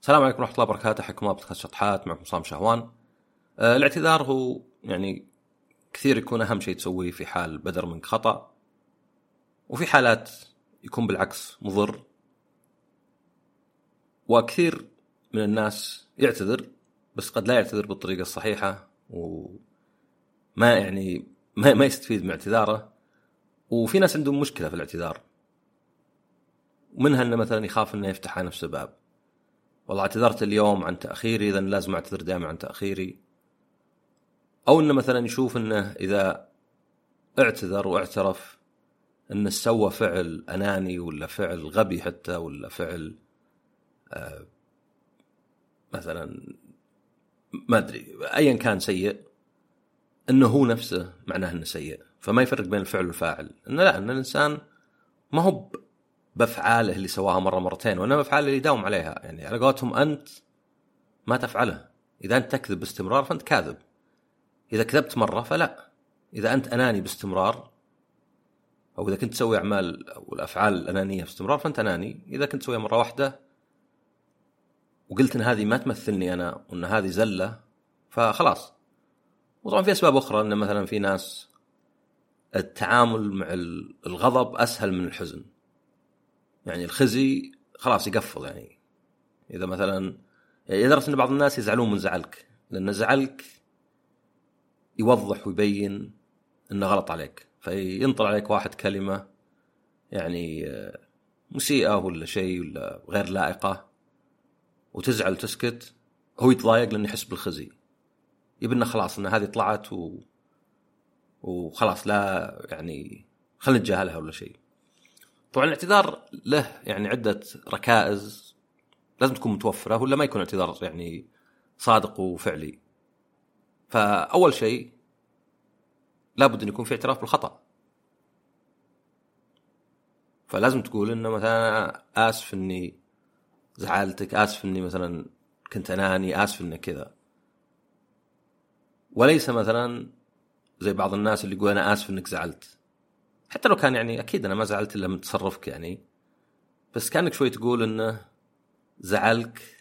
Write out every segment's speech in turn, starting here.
السلام عليكم ورحمة الله وبركاته. الله بودكاست شطحات معكم صام شهوان. آه الاعتذار هو يعني كثير يكون أهم شيء تسويه في حال بدر منك خطأ وفي حالات يكون بالعكس مضر. وكثير من الناس يعتذر بس قد لا يعتذر بالطريقة الصحيحة وما يعني ما, ما يستفيد من اعتذاره. وفي ناس عندهم مشكلة في الاعتذار. ومنها إنه مثلا يخاف إنه يفتح على نفسه باب. والله اعتذرت اليوم عن تأخيري اذا لازم أعتذر دائما عن تأخيري. أو إنه مثلا يشوف إنه إذا اعتذر واعترف إنه سوى فعل أناني ولا فعل غبي حتى ولا فعل آه مثلا ما أدري ايا كان سيء إنه هو نفسه معناه إنه سيء. فما يفرق بين الفعل والفاعل. إنه لا إن الإنسان ما هو بأفعاله اللي سواها مرة مرتين وإنما أفعاله اللي يداوم عليها. يعني على قولتهم أنت ما تفعله. إذا أنت تكذب باستمرار فأنت كاذب. إذا كذبت مرة فلا. إذا أنت أناني باستمرار أو إذا كنت تسوي أعمال أو الأفعال الأنانية باستمرار فأنت أناني. إذا كنت تسويها مرة واحدة وقلت إن هذه ما تمثلني أنا وإن هذه زلة فخلاص. وطبعا في أسباب أخرى إن مثلا في ناس التعامل مع الغضب أسهل من الحزن. يعني الخزي خلاص يقفل يعني. إذا مثلا يعني لدرجه إن بعض الناس يزعلون من زعلك لأن زعلك يوضح ويبين إنه غلط عليك. فينطر عليك واحد كلمة يعني آه، مسيئة ولا شيء ولا غير لائقة وتزعل وتسكت هو يتضايق لأنه يحس بالخزي. يبي خلاص إن هذه طلعت و... وخلاص لا يعني خلينا نتجاهلها ولا شيء. طبعا الاعتذار له يعني عدة ركائز لازم تكون متوفرة ولا ما يكون اعتذار يعني صادق وفعلي. فأول شيء لابد أن يكون في اعتراف بالخطأ. فلازم تقول إنه مثلا آسف إني زعلتك آسف إني مثلا كنت أناني آسف اني كذا. وليس مثلا زي بعض الناس اللي يقول أنا آسف إنك زعلت. حتى لو كان يعني أكيد أنا ما زعلت إلا من تصرفك يعني بس كأنك شوي تقول إنه زعلك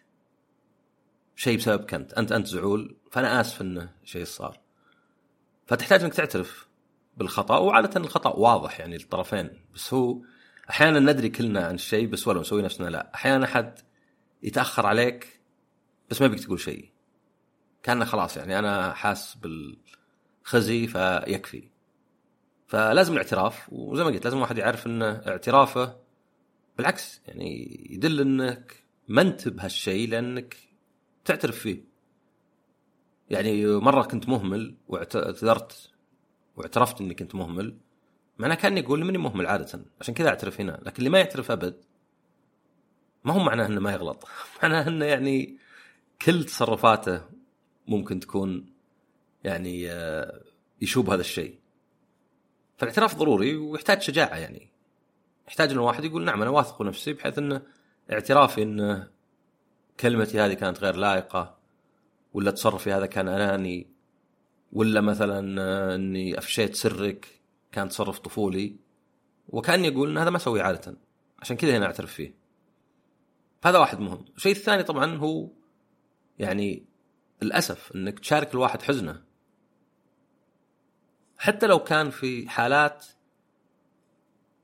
شيء بسببك أنت أنت أنت زعول فأنا آسف انه شيء صار. فتحتاج إنك تعترف بالخطأ وعادة الخطأ واضح يعني للطرفين بس هو أحيانا ندري كلنا عن الشيء بس ولا نسوي نفسنا لا. أحيانا أحد يتأخر عليك بس ما يبيك تقول شيء. كأنه خلاص يعني أنا حاس بالخزي فيكفي. فلازم الاعتراف وزي ما قلت لازم الواحد يعرف انه اعترافه بالعكس يعني يدل إنك ما أنت بهالشيء لأنك تعترف فيه. يعني مرة كنت مهمل واعتذرت واعترفت إني كنت مهمل معناه كاني أقول ماني مهمل عادة عشان كذا أعترف هنا لكن اللي ما يعترف أبد ما هو معناه إنه ما يغلط. معناه إنه يعني كل تصرفاته ممكن تكون يعني آه، يشوب هذا الشيء. فالاعتراف ضروري ويحتاج شجاعة يعني. يحتاج إن الواحد يقول نعم أنا واثق نفسي بحيث انه اعترافي إن كلمتي هذه كانت غير لائقة ولا تصرفي هذا كان أناني ولا مثلا إني أفشيت سرك كان تصرف طفولي وكأني أقول إن هذا ما أسويه عادة. عشان كذا هنا أعترف فيه. هذا واحد مهم. الشيء الثاني طبعا هو يعني الأسف إنك تشارك الواحد حزنه. حتى لو كان في حالات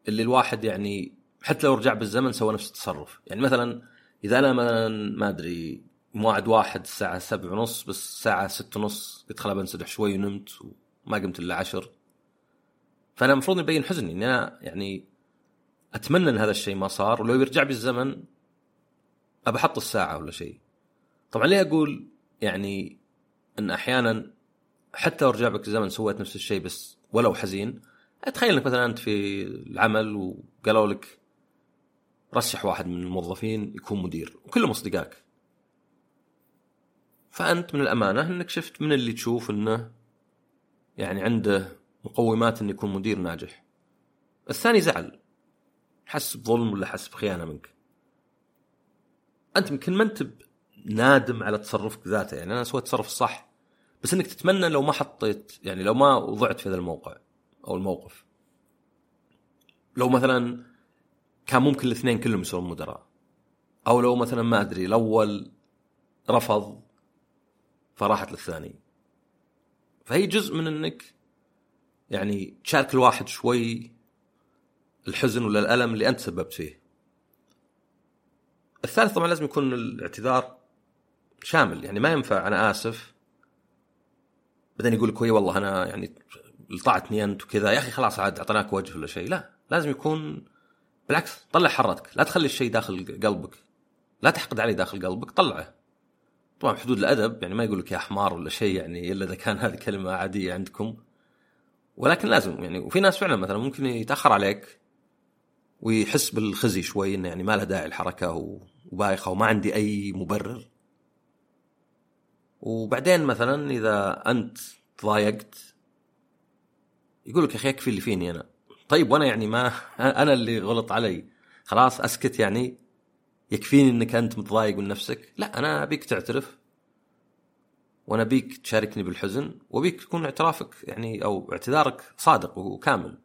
اللي الواحد يعني حتى لو رجع بالزمن سوى نفس التصرف. يعني مثلا إذا أنا مثلا ما أدري موعد واحد الساعة سبع ونص بس الساعة ست ونص قلت خلا بنسدح شوي ونمت وما قمت إلا عشر. فأنا المفروض يبين حزني إني أنا يعني أتمنى إن هذا الشيء ما صار ولو يرجع بالزمن ابى أحط الساعة ولا شيء. طبعا ليه أقول يعني إن أحيانا حتى لو رجع بك الزمن سويت نفس الشيء بس ولو حزين. تخيل إنك مثلا أنت في العمل وقالوا لك رشح واحد من الموظفين يكون مدير وكلهم أصدقائك. فأنت من الأمانة إنك شفت من اللي تشوف إنه يعني عنده مقومات إنه يكون مدير ناجح. الثاني زعل. حس بظلم ولا حس بخيانة منك؟ أنت يمكن ما أنت نادم على تصرفك ذاته يعني أنا سويت تصرف صح. بس إنك تتمنى لو ما حطيت يعني لو ما وضعت في هذا الموقع أو الموقف. لو مثلا كان ممكن الاثنين كلهم يصيرون مدراء. أو لو مثلا ما أدري الأول رفض فراحت للثاني. فهي جزء من إنك يعني تشارك الواحد شوي الحزن ولا الألم اللي أنت سببت فيه. الثالث طبعا لازم يكون الاعتذار شامل يعني ما ينفع أنا آسف بعدين يقول لك والله أنا يعني لطعتني أنت وكذا. يا أخي خلاص عاد أعطيناك وجه ولا شيء. لا لازم يكون بالعكس طلع حرتك. لا تخلي الشيء داخل قلبك. لا تحقد عليه داخل قلبك طلعه. طبعا حدود الأدب يعني ما يقول لك يا حمار ولا شيء يعني إلا إذا كان هذه كلمة عادية عندكم. ولكن لازم يعني وفي ناس فعلا مثلا ممكن يتأخر عليك ويحس بالخزي شوي إنه يعني ما له داعي الحركه وبايخة وما عندي أي مبرر. وبعدين مثلا إذا أنت تضايقت يقول لك يا أخي يكفي اللي فيني أنا. طيب وأنا يعني ما أنا اللي غلط علي. خلاص أسكت يعني. يكفيني إنك أنت متضايق من نفسك؟ لا أنا أبيك تعترف. وأنا أبيك تشاركني بالحزن وأبيك تكون اعترافك يعني أو اعتذارك صادق وكامل.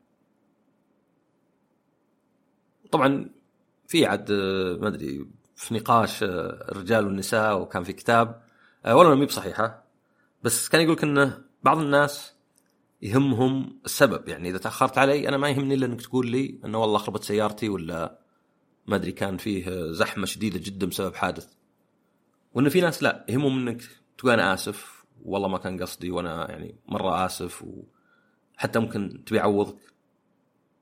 طبعا في عاد ما أدري في نقاش الرجال والنساء وكان في كتاب والله ما بصحيحه بس كان يقول إنه بعض الناس يهمهم السبب. يعني إذا تأخرت علي أنا ما يهمني إلا إنك تقول لي إنه والله خربت سيارتي ولا ما أدري كان فيه زحمة شديدة جدا بسبب حادث. وإن في ناس لا يهمهم إنك تقول أنا آسف والله ما كان قصدي وأنا يعني مرة آسف وحتى ممكن تبي اعوضك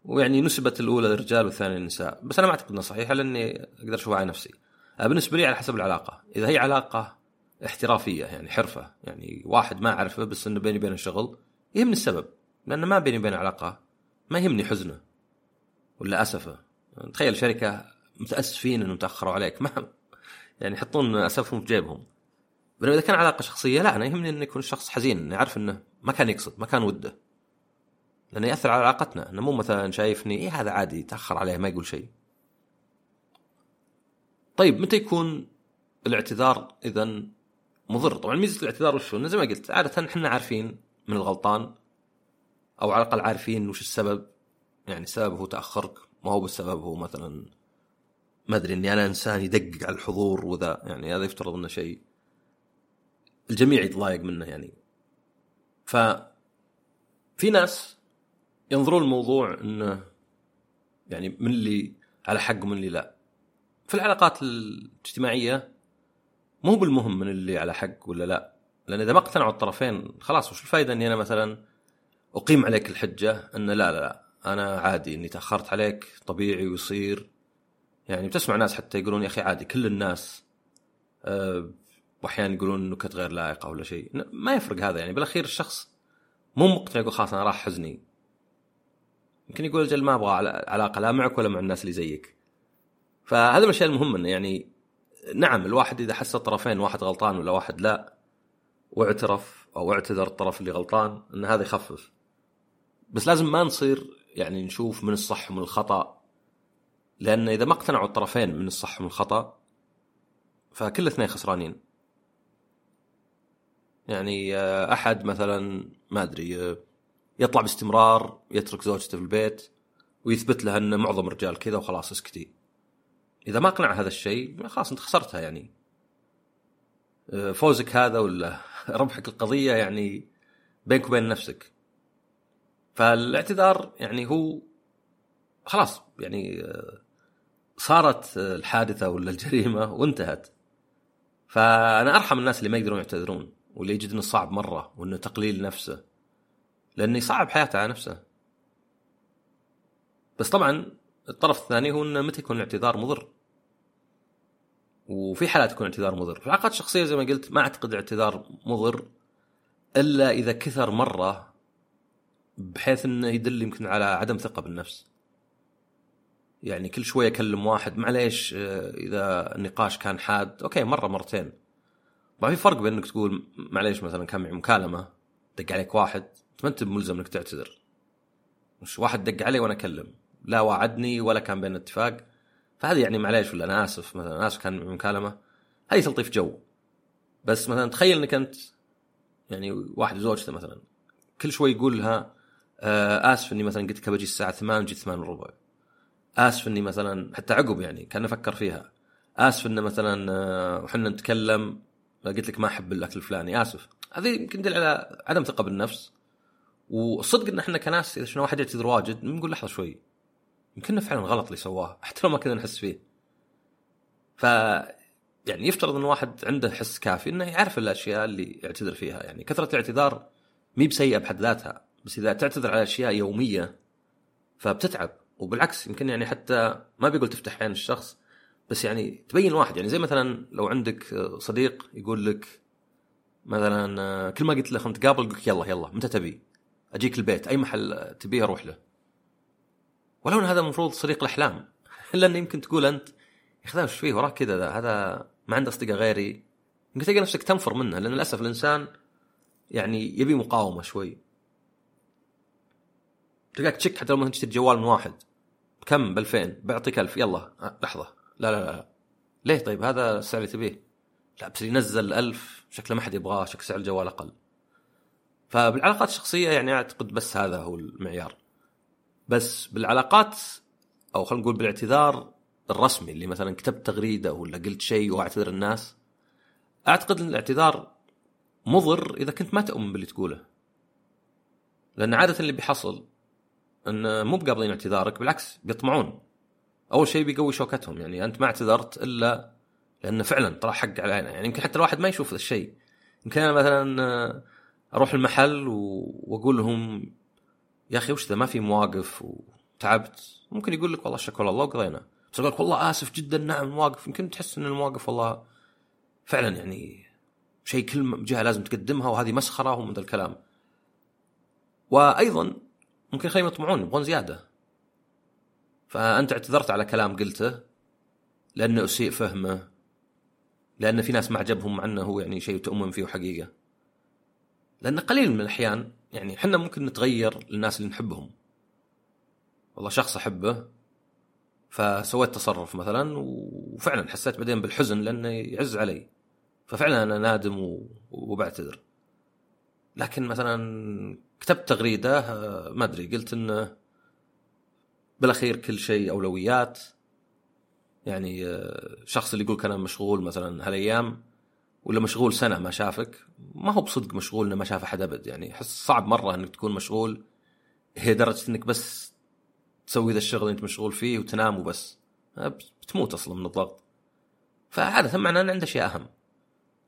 ويعني نسبت الأولى للرجال والثانية للنساء. بس أنا ما أعتقد إنها صحيحة لأني أقدر أشوفها على نفسي. بالنسبة لي على حسب العلاقة. إذا هي علاقة احترافية يعني حرفة. يعني واحد ما أعرفه بس إنه بيني وبينه شغل يهمني السبب. لأن ما بيني وبينه علاقة ما يهمني حزنه. ولا اسفه تخيل شركة متأسفين إنهم تأخروا عليك. ما يعني يحطون أسفهم في جيبهم. بينما إذا كان علاقة شخصية لا أنا يهمني إنه يكون الشخص حزين إنه يعرف إنه ما كان يقصد ما كان وده. لأنه يأثر على علاقتنا. إنه مو مثلا شايفني إيه هذا عادي تأخر عليه ما يقول شيء. طيب متى يكون الاعتذار اذا مضر. طبعا ميزة الاعتذار وشو؟ إنه زي ما قلت عادة إحنا عارفين من الغلطان أو على الأقل عارفين وش السبب. يعني السبب هو تأخرك ما هو بالسبب هو مثلا ما أدري إني أنا إنسان يدقق على الحضور وذا. يعني هذا يفترض إنه شيء الجميع يتضايق منه يعني. ف في ناس ينظرون الموضوع إنه يعني من اللي على حق ومن اللي لا. في العلاقات الاجتماعية مو بالمهم من اللي على حق ولا لا. لأن إذا ما اقتنعوا الطرفين خلاص وش الفائده إني أنا مثلا أقيم عليك الحجة إن لا لا لا أنا عادي إني تأخرت عليك طبيعي ويصير. يعني بتسمع ناس حتى يقولون يا أخي عادي كل الناس أه واحيانا يقولون نكت غير لائقة ولا شيء. ما يفرق هذا يعني. بالأخير الشخص مو مقتنع يقول خلاص أنا راح حزني يمكن يقول أجل ما أبغى علاقة لا معك ولا مع الناس اللي زيك. فهذا من الأشياء المهمة إنه يعني نعم الواحد إذا حس الطرفين واحد غلطان ولا واحد لا واعترف أو اعتذر الطرف اللي غلطان إن هذا يخفف. بس لازم ما نصير يعني نشوف من الصح ومن الخطأ لأن إذا ما اقتنعوا الطرفين من الصح ومن الخطأ فكل الاثنين خسرانين. يعني آه، أحد مثلا ما أدري آه، يطلع باستمرار يترك زوجته في البيت ويثبت لها إن معظم الرجال كذا وخلاص اسكتي. إذا ما أقنع هذا الشيء خلاص أنت خسرتها يعني. آه، فوزك هذا ولا ربحك القضية يعني بينك وبين نفسك. فالاعتذار يعني هو خلاص يعني صارت الحادثة ولا الجريمة وانتهت. فأنا أرحم الناس اللي ما يقدرون يعتذرون واللي يجد إنه صعب مرة وإنه تقليل نفسه لأنه يصعب حياته على نفسه. بس طبعا الطرف الثاني هو انه متى يكون الاعتذار مضر. وفي حالات يكون اعتذار مضر. في العلاقات الشخصية زي ما قلت ما أعتقد الاعتذار مضر إلا إذا كثر مرة بحيث إنه يدل يمكن على عدم ثقة بالنفس. يعني كل شوية اكلم واحد معليش آه، إذا النقاش كان حاد. أوكي مرة مرتين. ما في فرق بين إنك تقول معليش مثلا كان معي مكالمة دق عليك واحد انت ما أنت ملزم إنك تعتذر. مش واحد دق علي وأنا أكلم. لا وعدني ولا كان بيننا اتفاق. فهذه يعني معليش ولا أنا آسف مثلا آسف كان مكالمة. هذه تلطيف جو. بس مثلا تخيل إنك أنت يعني واحد وزوجته مثلا كل شوي يقول لها آه آسف إني مثلا قلت لك بجي الساعة 8 جيت 8 وربع. آسف إني مثلا حتى عقب يعني كأن أفكر فيها. آسف انه مثلا آه، وحنا نتكلم قلت لك ما أحب الأكل الفلاني. آسف. هذه يمكن تدل على عدم ثقة بالنفس. والصدق إن إحنا كناس إذا شفنا واحد يعتذر واجد نقول لحظة شوي. يمكن فعلا غلط اللي سواه حتى لو ما كنا نحس فيه ف يعني يفترض إن واحد عنده حس كافي إنه يعرف الأشياء اللي يعتذر فيها يعني كثرة الاعتذار مي بسيئة بحد ذاتها بس إذا تعتذر على أشياء يومية فبتتعب وبالعكس يمكن يعني حتى ما بيقول تفتح عين الشخص بس يعني تبين واحد يعني زي مثلا لو عندك صديق يقول لك مثلا كل ما قلت له نتقابل يقول لك يلا يلا متى تبي؟ أجيك البيت أي محل تبيه أروح له. ولو إن هذا المفروض صديق الأحلام. الا انه يمكن تقول أنت يا أخي إيش فيه؟ وراك كذا هذا ما عنده أصدقاء غيري. يمكن تلقى نفسك تنفر منه لأن للأسف الإنسان يعني يبي مقاومة شوي. تلقاك تشك حتى لو ما تشتري جوال من واحد. كم؟ ب 2000 بعطيك 1000 يلا لحظة. لا لا لا. ليه؟ طيب هذا السعر اللي تبيه. لا بس ينزل 1000 شكله ما حد يبغاه. شكل سعر الجوال أقل. فبالعلاقات الشخصية يعني أعتقد بس هذا هو المعيار. بس بالعلاقات أو خلينا نقول بالاعتذار الرسمي اللي مثلا كتبت تغريدة ولا قلت شيء وأعتذر الناس أعتقد إن الاعتذار مضر إذا كنت ما تؤمن باللي تقوله. لأن عادة اللي بيحصل إن مو بقابلين اعتذارك بالعكس بيطمعون. أول شيء بيقوي شوكتهم يعني أنت ما اعتذرت إلا لأنه فعلا طلع حق علينا يعني يمكن حتى الواحد ما يشوف الشيء. يمكن أنا مثلا أروح المحل وأقول لهم يا أخي وش ذا؟ ما في مواقف وتعبت. ممكن يقول لك والله شكر الله وقضينا. بس أقول لك والله آسف جدا نعم مواقف. يمكن تحس إن المواقف والله فعلا يعني شيء كل جهة لازم تقدمها وهذه مسخرة ومن ذا الكلام. وأيضا ممكن يخليهم يطمعون يبغون زيادة. فأنت اعتذرت على كلام قلته لأنه أسيء فهمه لأن في ناس ما عجبهم مع انه هو يعني شيء تؤمن فيه حقيقة. لأن قليل من الأحيان يعني إحنا ممكن نتغير للناس اللي نحبهم. والله شخص أحبه فسويت تصرف مثلا وفعلا حسيت بعدين بالحزن لأنه يعز علي. ففعلا أنا نادم وبعتذر. لكن مثلا كتبت تغريدة آه، ما أدري قلت إنه بالأخير كل شيء أولويات. يعني آه، شخص اللي يقول أنا مشغول مثلا هالأيام ولا مشغول سنة ما شافك ما هو بصدق مشغول إنه ما شاف أحد أبد يعني أحس صعب مرة إنك تكون مشغول هي درجة إنك بس تسوي ذا الشغل اللي أنت مشغول فيه وتنام وبس. بتموت أصلا من الضغط. فعادة معناه إن عنده أشياء أهم.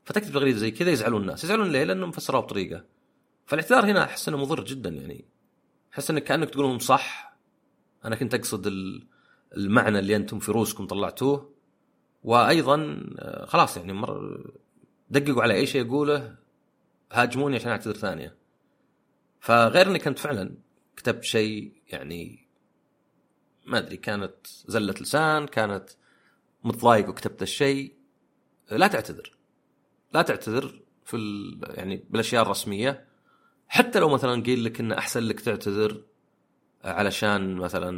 فتكتب تغريدة زي كذا يزعلون الناس يزعلون ليه؟ لأنه مفسروها بطريقة. فالاعتذار هنا أحس إنه مضر جدا يعني أحس إنك كأنك تقول لهم صح. أنا كنت أقصد المعنى اللي أنتم في روسكم طلعتوه. وأيضا آه، خلاص يعني مر دققوا على أي شيء اقوله هاجموني عشان أعتذر ثانية. فغير إني كنت فعلا كتبت شيء يعني ما أدري كانت زلة لسان كانت متضايق وكتبت الشيء. لا تعتذر. لا تعتذر في يعني بالأشياء الرسمية. حتى لو مثلا قيل لك انه أحسن لك تعتذر علشان مثلا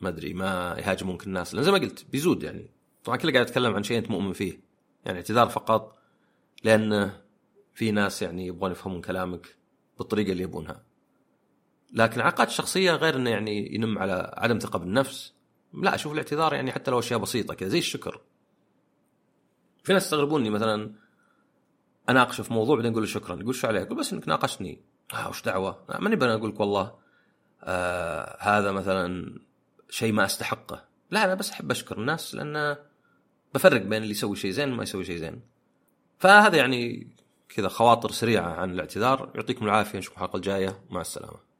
ما أدري ما يهاجمونك الناس. لأن زي ما قلت بيزود يعني. طبعا كله قاعد اتكلم عن شيء أنت مؤمن فيه. يعني اعتذار فقط لأن في ناس يعني يبغون يفهمون كلامك بالطريقة اللي يبونها. لكن علاقات شخصية غير إنه يعني ينم على عدم ثقة بالنفس لا أشوف الاعتذار يعني حتى لو أشياء بسيطة كذا زي الشكر. في ناس يستغربوني مثلا اناقشه في موضوع بعدين أقول شكرا يقول شو عليك؟ أقول بس إنك ناقشتني. آه وش دعوة؟ ماني بنا أقول لك والله آه هذا مثلا شيء ما أستحقه. لا أنا بس أحب أشكر الناس لأن بفرق بين اللي يسوي شيء زين وما يسوي شيء زين. فهذا يعني كذا خواطر سريعة عن الاعتذار. يعطيكم العافية نشوفكم الحلقة الجاية. مع السلامة.